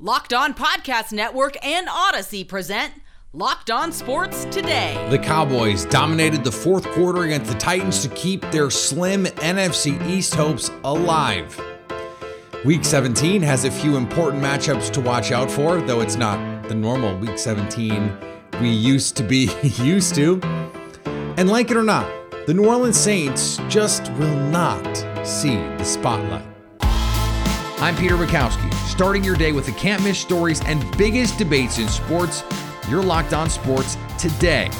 Locked On Podcast Network and Audacy present Locked On Sports Today. The Cowboys dominated the fourth quarter against the Titans to keep their slim NFC East hopes alive. Week 17 has a few important matchups to watch out for, though it's not the normal Week 17 we used to be used to. And like it or not, the New Orleans Saints just will not see the spotlight. I'm Peter Bukowski, starting your day with the can't miss stories and biggest debates in sports. You're locked on sports today.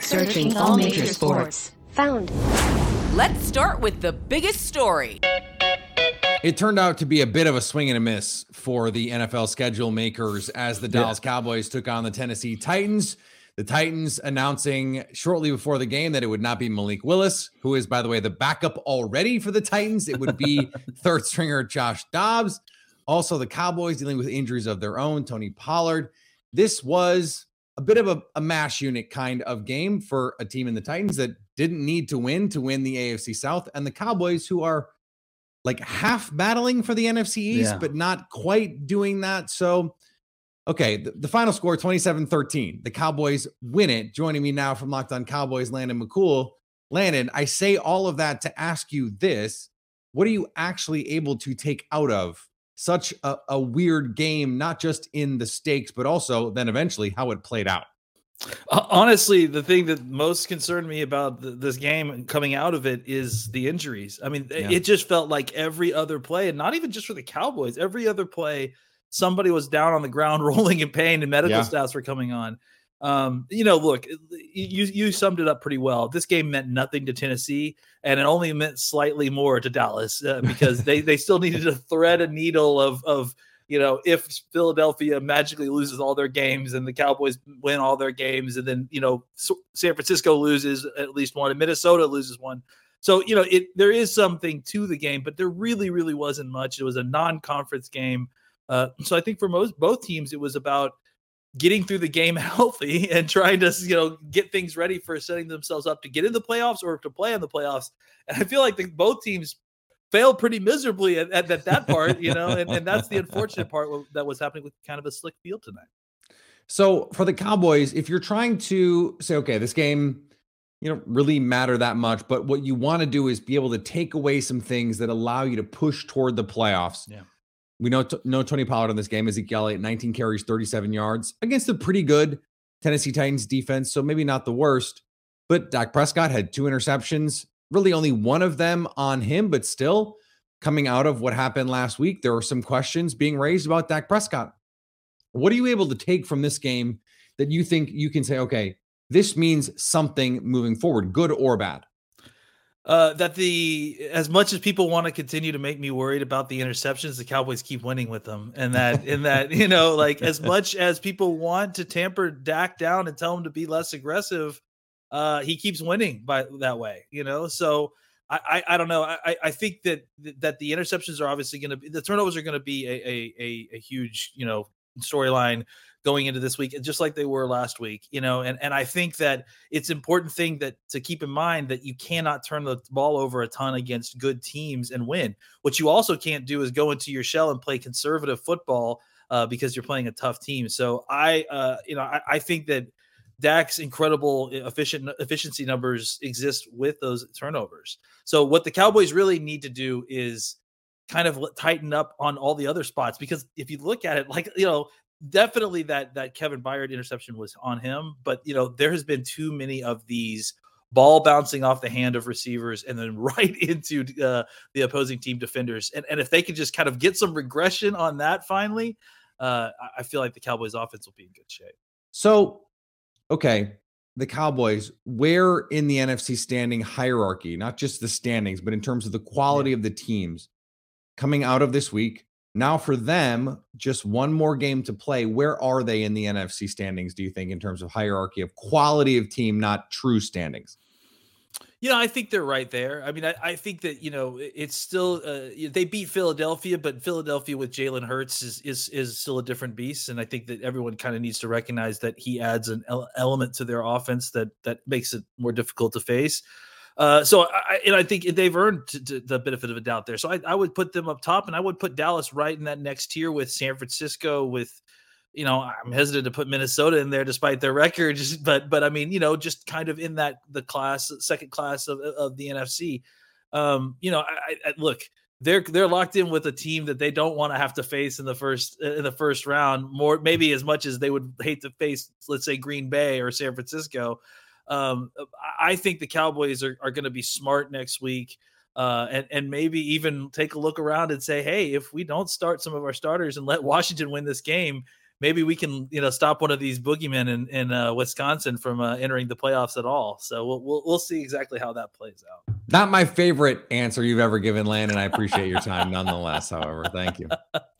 Searching all major sports. Found. Let's start with the biggest story. It turned out to be a bit of a swing and a miss for the NFL schedule makers as the Dallas yeah. Cowboys took on the Tennessee Titans. The Titans announcing shortly before the game that it would not be Malik Willis, who is, by the way, the backup already for the Titans. It would be third stringer Josh Dobbs. Also, the Cowboys dealing with injuries of their own, Tony Pollard. This was a bit of a, a mash unit kind of game for a team in the Titans that didn't need to win to win the AFC South, and the Cowboys, who are like half battling for the NFC East, yeah. but not quite doing that. So, Okay, the, the, final score 27 13. The Cowboys win it. Joining me now from Locked On Cowboys, Landon McCool. Landon, I say all of that to ask you this What are you actually able to take out of such a, a weird game, not just in the stakes, but also then eventually how it played out? Honestly, the thing that most concerned me about the, this game coming out of it is the injuries. I mean, yeah. it just felt like every other play, and not even just for the Cowboys, every other play somebody was down on the ground rolling in pain and medical yeah. staffs were coming on. Um, you know, look, you you summed it up pretty well. This game meant nothing to Tennessee, and it only meant slightly more to Dallas uh, because they they still needed to thread a needle of of you know if Philadelphia magically loses all their games and the Cowboys win all their games, and then you know San Francisco loses at least one and Minnesota loses one. So you know it there is something to the game, but there really really wasn't much. It was a non-conference game. Uh, so I think for most both teams, it was about getting through the game healthy and trying to you know get things ready for setting themselves up to get in the playoffs or to play in the playoffs. And I feel like the, both teams failed pretty miserably at, at, at that part, you know, and, and that's the unfortunate part that was happening with kind of a slick field tonight. So for the Cowboys, if you're trying to say, okay, this game, you know, really matter that much, but what you want to do is be able to take away some things that allow you to push toward the playoffs. Yeah. We know no Tony Pollard in this game. Ezekiel Elliott, 19 carries, 37 yards against a pretty good Tennessee Titans defense. So maybe not the worst. But Dak Prescott had two interceptions, really only one of them on him, but still coming out of what happened last week, there were some questions being raised about Dak Prescott. What are you able to take from this game that you think you can say, okay, this means something moving forward, good or bad? Uh, that the as much as people want to continue to make me worried about the interceptions, the Cowboys keep winning with them, and that in that you know, like as much as people want to tamper Dak down and tell him to be less aggressive, uh, he keeps winning by that way, you know. So I I, I don't know. I I think that that the interceptions are obviously going to be the turnovers are going to be a, a a a huge you know storyline going into this week, just like they were last week, you know. And and I think that it's important thing that to keep in mind that you cannot turn the ball over a ton against good teams and win. What you also can't do is go into your shell and play conservative football uh, because you're playing a tough team. So I, uh, you know, I, I think that Dak's incredible efficient efficiency numbers exist with those turnovers. So what the Cowboys really need to do is kind of tighten up on all the other spots because if you look at it like you know definitely that that Kevin Byard interception was on him, but you know there has been too many of these ball bouncing off the hand of receivers and then right into uh, the opposing team defenders. And and if they could just kind of get some regression on that finally, uh, I feel like the Cowboys offense will be in good shape. So, okay, the Cowboys, where in the NFC standing hierarchy, not just the standings, but in terms of the quality yeah. of the teams coming out of this week, now, for them, just one more game to play. Where are they in the NFC standings, do you think, in terms of hierarchy of quality of team, not true standings? You know, I think they're right there. I mean, I, I think that you know it's still uh, they beat Philadelphia, but Philadelphia with Jalen Hurts is is is still a different beast, and I think that everyone kind of needs to recognize that he adds an element to their offense that that makes it more difficult to face. Uh, so I and I think they've earned t- t- the benefit of a doubt there. So I, I would put them up top, and I would put Dallas right in that next tier with San Francisco. With you know, I'm hesitant to put Minnesota in there despite their record, but but I mean, you know, just kind of in that the class, second class of of the NFC. Um, you know, I, I look, they're they're locked in with a team that they don't want to have to face in the first in the first round more maybe as much as they would hate to face let's say Green Bay or San Francisco. Um, I think the Cowboys are, are going to be smart next week. Uh, and and maybe even take a look around and say, hey, if we don't start some of our starters and let Washington win this game, maybe we can you know stop one of these boogeymen in in uh, Wisconsin from uh, entering the playoffs at all. So we'll, we'll we'll see exactly how that plays out. Not my favorite answer you've ever given, Landon. And I appreciate your time nonetheless. However, thank you.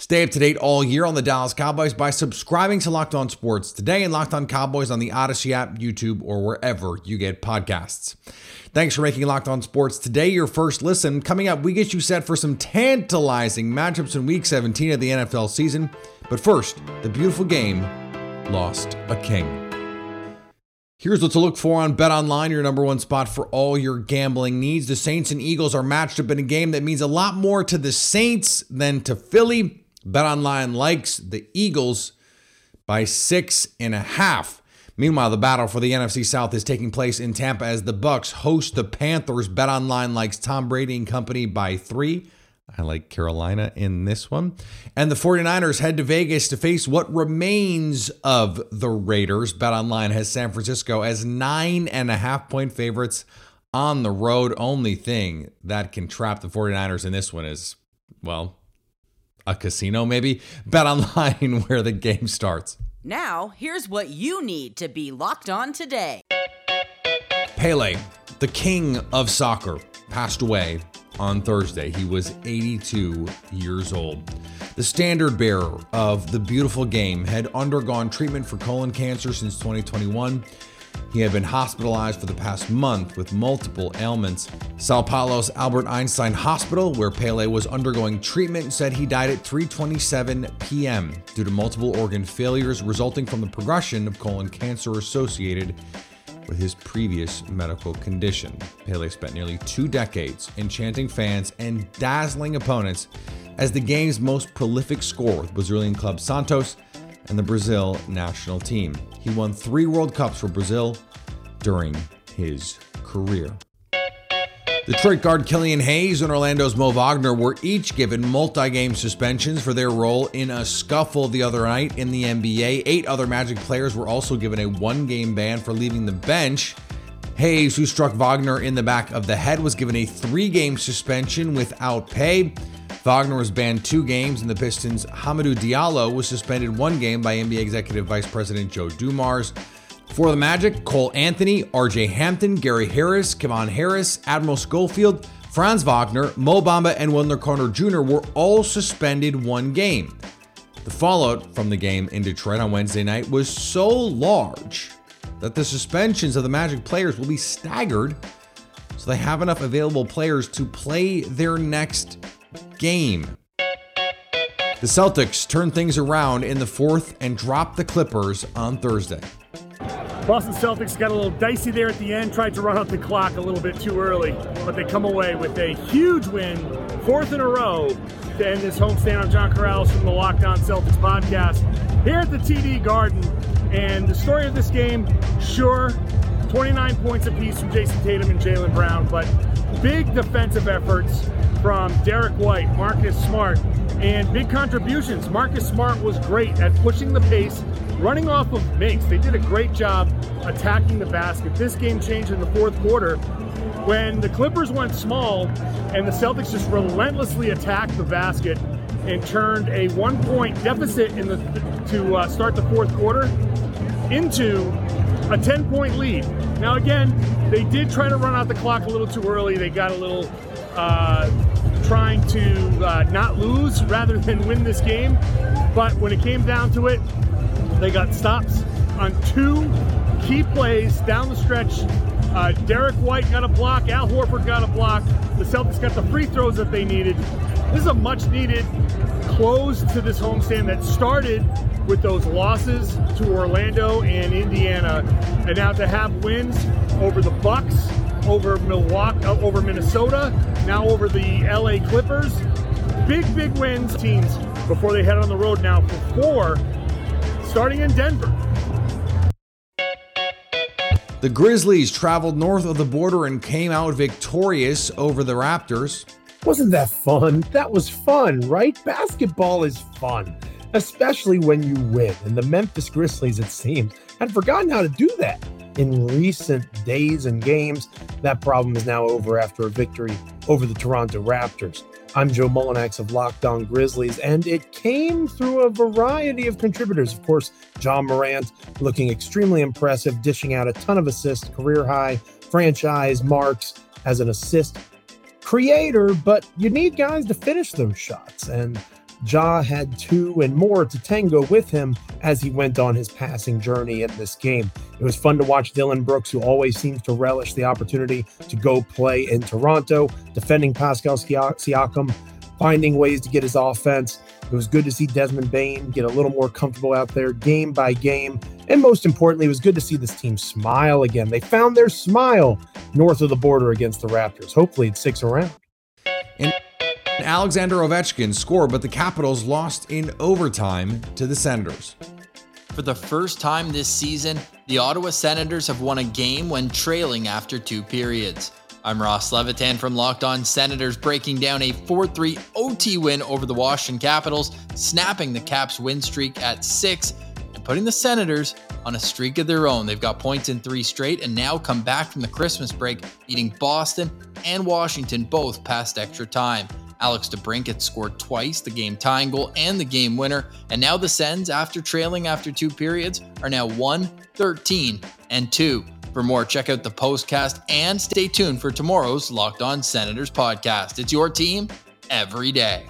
Stay up to date all year on the Dallas Cowboys by subscribing to Locked On Sports today and Locked On Cowboys on the Audacy app, YouTube, or wherever you get podcasts. Thanks for making Locked On Sports today your first listen. Coming up, we get you set for some tantalizing matchups in Week 17 of the NFL season. But first, the beautiful game lost a king. Here's what to look for on BetOnline, your number one spot for all your gambling needs. The Saints and Eagles are matched up in a game that means a lot more to the Saints than to Philly. BetOnline likes the Eagles by six and a half. Meanwhile, the battle for the NFC South is taking place in Tampa as the Bucs host the Panthers. BetOnline likes Tom Brady and company by three. I like Carolina in this one. And the 49ers head to Vegas to face what remains of the Raiders. BetOnline has San Francisco as nine and a half point favorites on the road. Only thing that can trap the 49ers in this one is, well, a casino, maybe. BetOnline where the game starts. Now, here's what you need to be locked on today. Pele, the king of soccer, passed away on Thursday. He was 82 years old. The standard bearer of the beautiful game had undergone treatment for colon cancer since 2021 he had been hospitalized for the past month with multiple ailments. Sao Paulo's Albert Einstein Hospital, where Pele was undergoing treatment, said he died at 3:27 p.m. due to multiple organ failures resulting from the progression of colon cancer associated with his previous medical condition. Pele spent nearly two decades enchanting fans and dazzling opponents as the game's most prolific scorer with Brazilian club Santos and the Brazil national team. He won three World Cups for Brazil during his career. Detroit guard Killian Hayes and Orlando's Mo Wagner were each given multi game suspensions for their role in a scuffle the other night in the NBA. Eight other Magic players were also given a one game ban for leaving the bench. Hayes, who struck Wagner in the back of the head, was given a three game suspension without pay. Wagner was banned two games, and the Pistons' Hamidou Diallo was suspended one game by NBA Executive Vice President Joe Dumars. For the Magic, Cole Anthony, RJ Hampton, Gary Harris, Kevon Harris, Admiral Schofield, Franz Wagner, Mo Bamba, and Wendell Carter Jr. were all suspended one game. The fallout from the game in Detroit on Wednesday night was so large that the suspensions of the Magic players will be staggered so they have enough available players to play their next game. The Celtics turned things around in the fourth and dropped the Clippers on Thursday. Boston Celtics got a little dicey there at the end, tried to run out the clock a little bit too early, but they come away with a huge win, fourth in a row, to end this homestand. I'm John Karalis from the Locked On Celtics podcast here at the TD Garden. And the story of this game, sure, 29 points apiece from Jayson Tatum and Jaylen Brown, but big defensive efforts from Derrick White, Marcus Smart, and big contributions. Marcus Smart was great at pushing the pace, running off of makes. They did a great job attacking the basket. This game changed in the fourth quarter when the Clippers went small and the Celtics just relentlessly attacked the basket and turned a one point deficit in the to uh, start the fourth quarter into a 10 point lead. Now, again, they did try to run out the clock a little too early. They got a little uh, trying to uh, not lose rather than win this game. But when it came down to it, they got stops on two key plays down the stretch. Uh, Derrick White got a block, Al Horford got a block. The Celtics got the free throws that they needed. This is a much needed close to this homestand that started with those losses to Orlando and Indiana, and now to have wins over the Bucks, over Milwaukee, uh, over Minnesota, now over the LA Clippers. Big, big wins teams before they head on the road now for four, starting in Denver. The Grizzlies traveled north of the border and came out victorious over the Raptors. Wasn't that fun? That was fun, right? Basketball is fun, especially when you win. And the Memphis Grizzlies, it seems, had forgotten how to do that in recent days and games. That problem is now over after a victory over the Toronto Raptors. I'm Joe Mullinax of Locked On Grizzlies, and it came through a variety of contributors. Of course, Ja Morant looking extremely impressive, dishing out a ton of assists, career high, franchise marks as an assist creator, but you need guys to finish those shots. And Ja had two and more to tango with him as he went on his passing journey in this game. It was fun to watch Dillon Brooks, who always seems to relish the opportunity to go play in Toronto, defending Pascal Siakam, finding ways to get his offense. It was good to see Desmond Bane get a little more comfortable out there game by game. And most importantly, it was good to see this team smile again. They found their smile north of the border against the Raptors. Hopefully, it sticks around. And Alexander Ovechkin scored, but the Capitals lost in overtime to the Senators. For the first time this season, the Ottawa Senators have won a game when trailing after two periods. I'm Ross Levitan from Locked On Senators, breaking down a 4 3 OT win over the Washington Capitals, snapping the Caps' win streak at six, and putting the Senators on a streak of their own. They've got points in three straight and now come back from the Christmas break, beating Boston and Washington both past extra time. Alex DeBrincat scored twice, the game tying goal and the game winner. And now the Sens, after trailing after two periods, are now 1 13 and 2. For more, check out the postcast and stay tuned for tomorrow's Locked On Senators podcast. It's your team every day.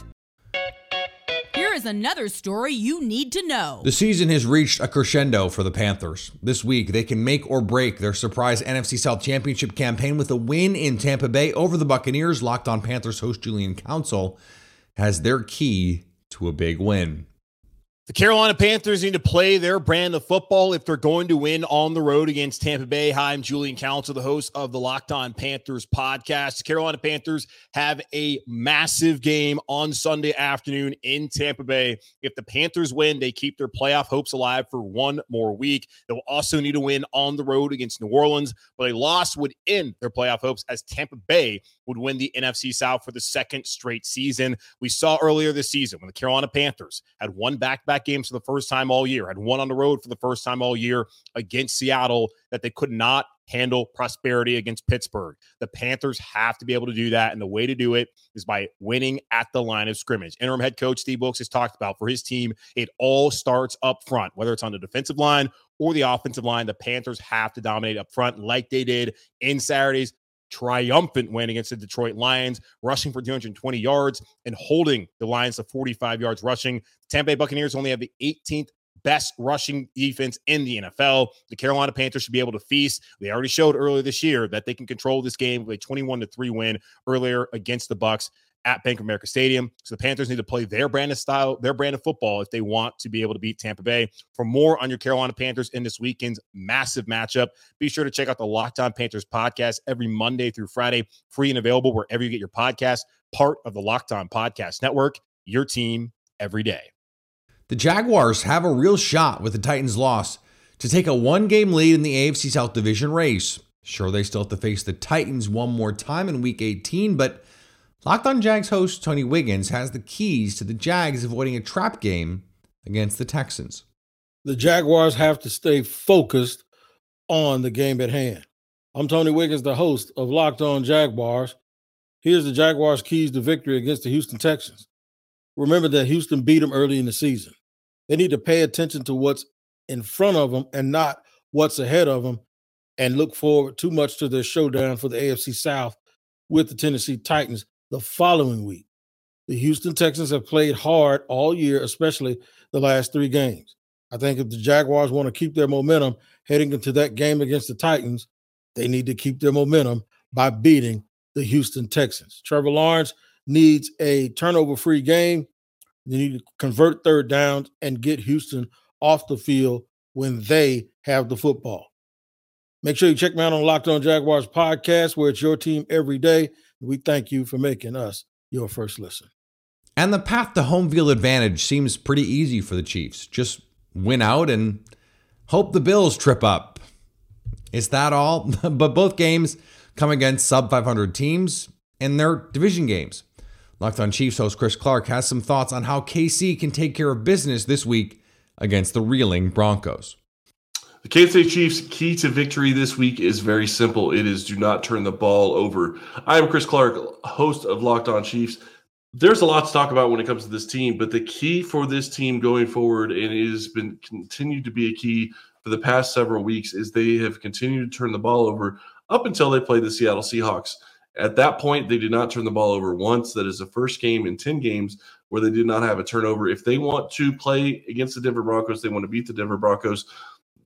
Is another story you need to know. The season has reached a crescendo for the Panthers. This week, they can make or break their surprise NFC South Championship campaign with a win in Tampa Bay over the Buccaneers. Locked on Panthers host Julian Council has their key to a big win. The Carolina Panthers need to play their brand of football if they're going to win on the road against Tampa Bay. Hi, I'm Julian Council, the host of the Locked On Panthers podcast. The Carolina Panthers have a massive game on Sunday afternoon in Tampa Bay. If the Panthers win, they keep their playoff hopes alive for one more week. They'll also need to win on the road against New Orleans, but a loss would end their playoff hopes as Tampa Bay would win the NFC South for the second straight season. We saw earlier this season when the Carolina Panthers had one back back games for the first time all year, had one on the road for the first time all year against Seattle, that they could not handle prosperity against Pittsburgh. The Panthers have to be able to do that. And the way to do it is by winning at the line of scrimmage. Interim head coach Steve Wilks has talked about for his team, it all starts up front, whether it's on the defensive line or the offensive line. The Panthers have to dominate up front like they did in Saturday's triumphant win against the Detroit Lions, rushing for 220 yards and holding the Lions to 45 yards rushing. The Tampa Bay Buccaneers only have the 18th best rushing defense in the NFL. The Carolina Panthers should be able to feast. They already showed earlier this year that they can control this game with a 21 to 3 win earlier against the Bucs at Bank of America Stadium. So the Panthers need to play their brand of style, their brand of football if they want to be able to beat Tampa Bay. For more on your Carolina Panthers in this weekend's massive matchup, be sure to check out the Locked On Panthers podcast every Monday through Friday, free and available wherever you get your podcast, part of the Locked On Podcast Network, your team every day. The Jaguars have a real shot with the Titans' loss to take a one game lead in the AFC South Division race. Sure, they still have to face the Titans one more time in week 18, but Locked on Jags host Tony Wiggins has the keys to the Jags avoiding a trap game against the Texans. The Jaguars have to stay focused on the game at hand. I'm Tony Wiggins, the host of Locked On Jaguars. Here's the Jaguars' keys to victory against the Houston Texans. Remember that Houston beat them early in the season. They need to pay attention to what's in front of them and not what's ahead of them and look forward too much to their showdown for the AFC South with the Tennessee Titans the following week. The Houston Texans have played hard all year, especially the last three games. I think if the Jaguars want to keep their momentum heading into that game against the Titans, they need to keep their momentum by beating the Houston Texans. Trevor Lawrence needs a turnover free game. They need to convert third downs and get Houston off the field when they have the football. Make sure you check me out on Locked On Jaguars podcast, where it's your team every day. We thank you for making us your first listen. And the path to home field advantage seems pretty easy for the Chiefs. Just win out and hope the Bills trip up. Is that all? but both games come against sub 500 teams and their division games. Locked on Chiefs host Chris Clark has some thoughts on how KC can take care of business this week against the reeling Broncos. The Kansas City Chiefs' key to victory this week is very simple. It is do not turn the ball over. I am Chris Clark, host of Locked On Chiefs. There's a lot to talk about when it comes to this team, but the key for this team going forward, and it has been continued to be a key for the past several weeks, is they have continued to turn the ball over up until they play the Seattle Seahawks. At that point, they did not turn the ball over once. That is the first game in 10 games where they did not have a turnover. If they want to play against the Denver Broncos, they want to beat the Denver Broncos.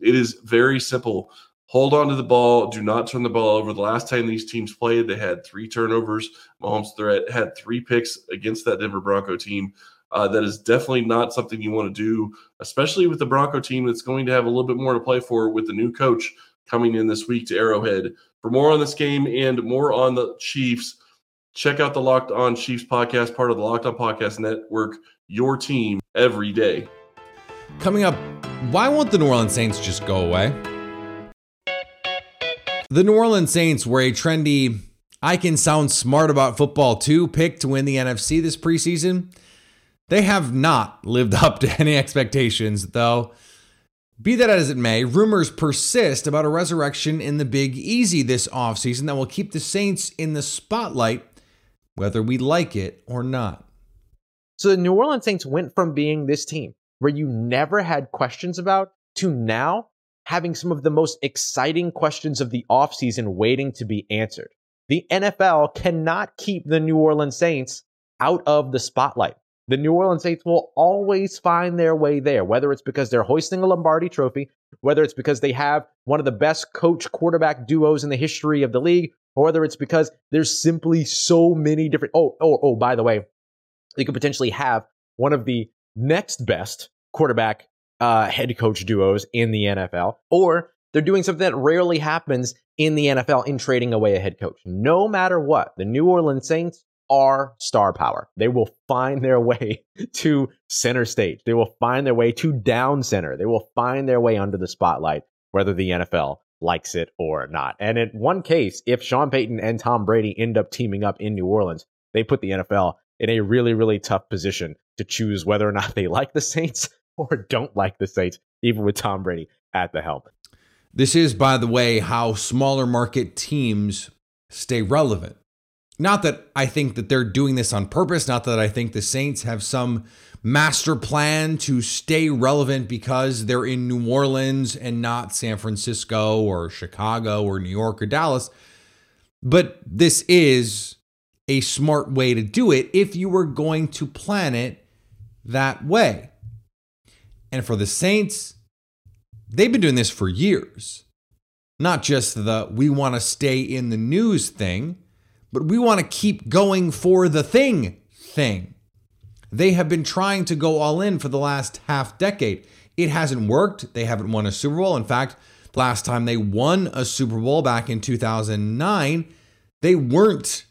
It is very simple. Hold on to the ball. Do not turn the ball over. The last time these teams played, they had three turnovers. Mahomes threat had three picks against that Denver Bronco team. Uh, that is definitely not something you want to do, especially with the Bronco team that's going to have a little bit more to play for with the new coach coming in this week to Arrowhead. For more on this game and more on the Chiefs, check out the Locked On Chiefs podcast, part of the Locked On Podcast Network, your team every day. Coming up, why won't the New Orleans Saints just go away? The New Orleans Saints were a trendy, I can sound smart about football too pick to win the NFC this preseason. They have not lived up to any expectations, though. Be that as it may, rumors persist about a resurrection in the Big Easy this offseason that will keep the Saints in the spotlight, whether we like it or not. So the New Orleans Saints went from being this team where you never had questions about to now having some of the most exciting questions of the offseason waiting to be answered. The NFL cannot keep the New Orleans Saints out of the spotlight. The New Orleans Saints will always find their way there, whether it's because they're hoisting a Lombardi trophy, whether it's because they have one of the best coach quarterback duos in the history of the league, or whether it's because there's simply so many different. Oh, oh, oh, by the way, they could potentially have one of the next best quarterback uh, head coach duos in the NFL, or they're doing something that rarely happens in the NFL in trading away a head coach. No matter what, the New Orleans Saints are star power. They will find their way to center stage. They will find their way to down center. They will find their way under the spotlight, whether the NFL likes it or not. And in one case, if Sean Payton and Tom Brady end up teaming up in New Orleans, they put the NFL in a really, really tough position to choose whether or not they like the Saints or don't like the Saints, even with Tom Brady at the helm. This is, by the way, how smaller market teams stay relevant. Not that I think that they're doing this on purpose, not that I think the Saints have some master plan to stay relevant because they're in New Orleans and not San Francisco or Chicago or New York or Dallas. But this is a smart way to do it if you were going to plan it that way. And for the Saints, they've been doing this for years. Not just the we want to stay in the news thing but we want to keep going for the thing thing. They have been trying to go all in for the last half decade. It hasn't worked. They haven't won a Super Bowl. In fact, last time they won a Super Bowl back in 2009, they weren't,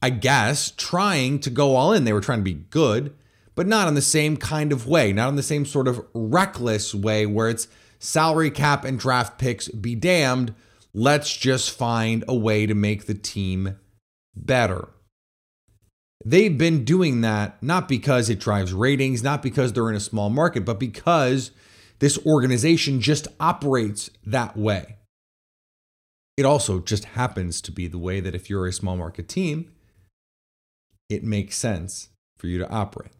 I guess, trying to go all in. They were trying to be good, but not in the same kind of way, not in the same sort of reckless way where it's salary cap and draft picks be damned. Let's just find a way to make the team better. They've been doing that not because it drives ratings, not because they're in a small market, but because this organization just operates that way. It also just happens to be the way that if you're a small market team, it makes sense for you to operate.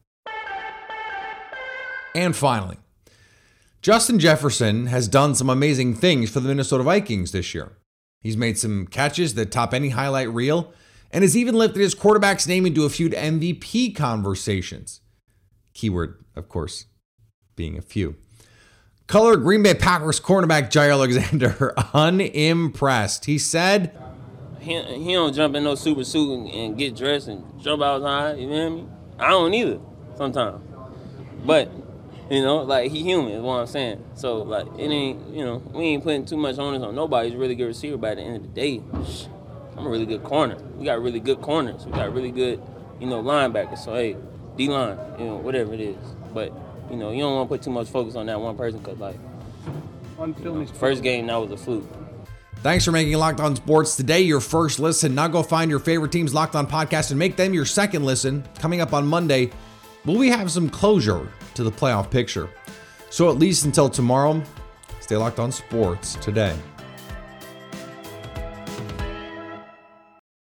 And finally, Justin Jefferson has done some amazing things for the Minnesota Vikings this year. He's made some catches that top any highlight reel and has even lifted his quarterback's name into a few MVP conversations. Keyword, of course, being a few. Color Green Bay Packers cornerback Jaire Alexander unimpressed. He said, he, he don't jump in no super suit and, and get dressed and jump outside, you know what I mean? I don't either sometimes. But You know, like he human is what I'm saying. So like it ain't, you know, we ain't putting too much onus on nobody. He's a really good receiver, but at the end of the day, I'm a really good corner. We got really good corners. We got really good, you know, linebackers. So hey, D line, you know, whatever it is. But you know, you don't want to put too much focus on that one person because like, you know, first game that was a fluke. Thanks for making Locked On Sports today your first listen. Now go find your favorite team's Locked On podcast and make them your second listen. Coming up on Monday, will we have some closure to the playoff picture? So at least until tomorrow, stay locked on sports today.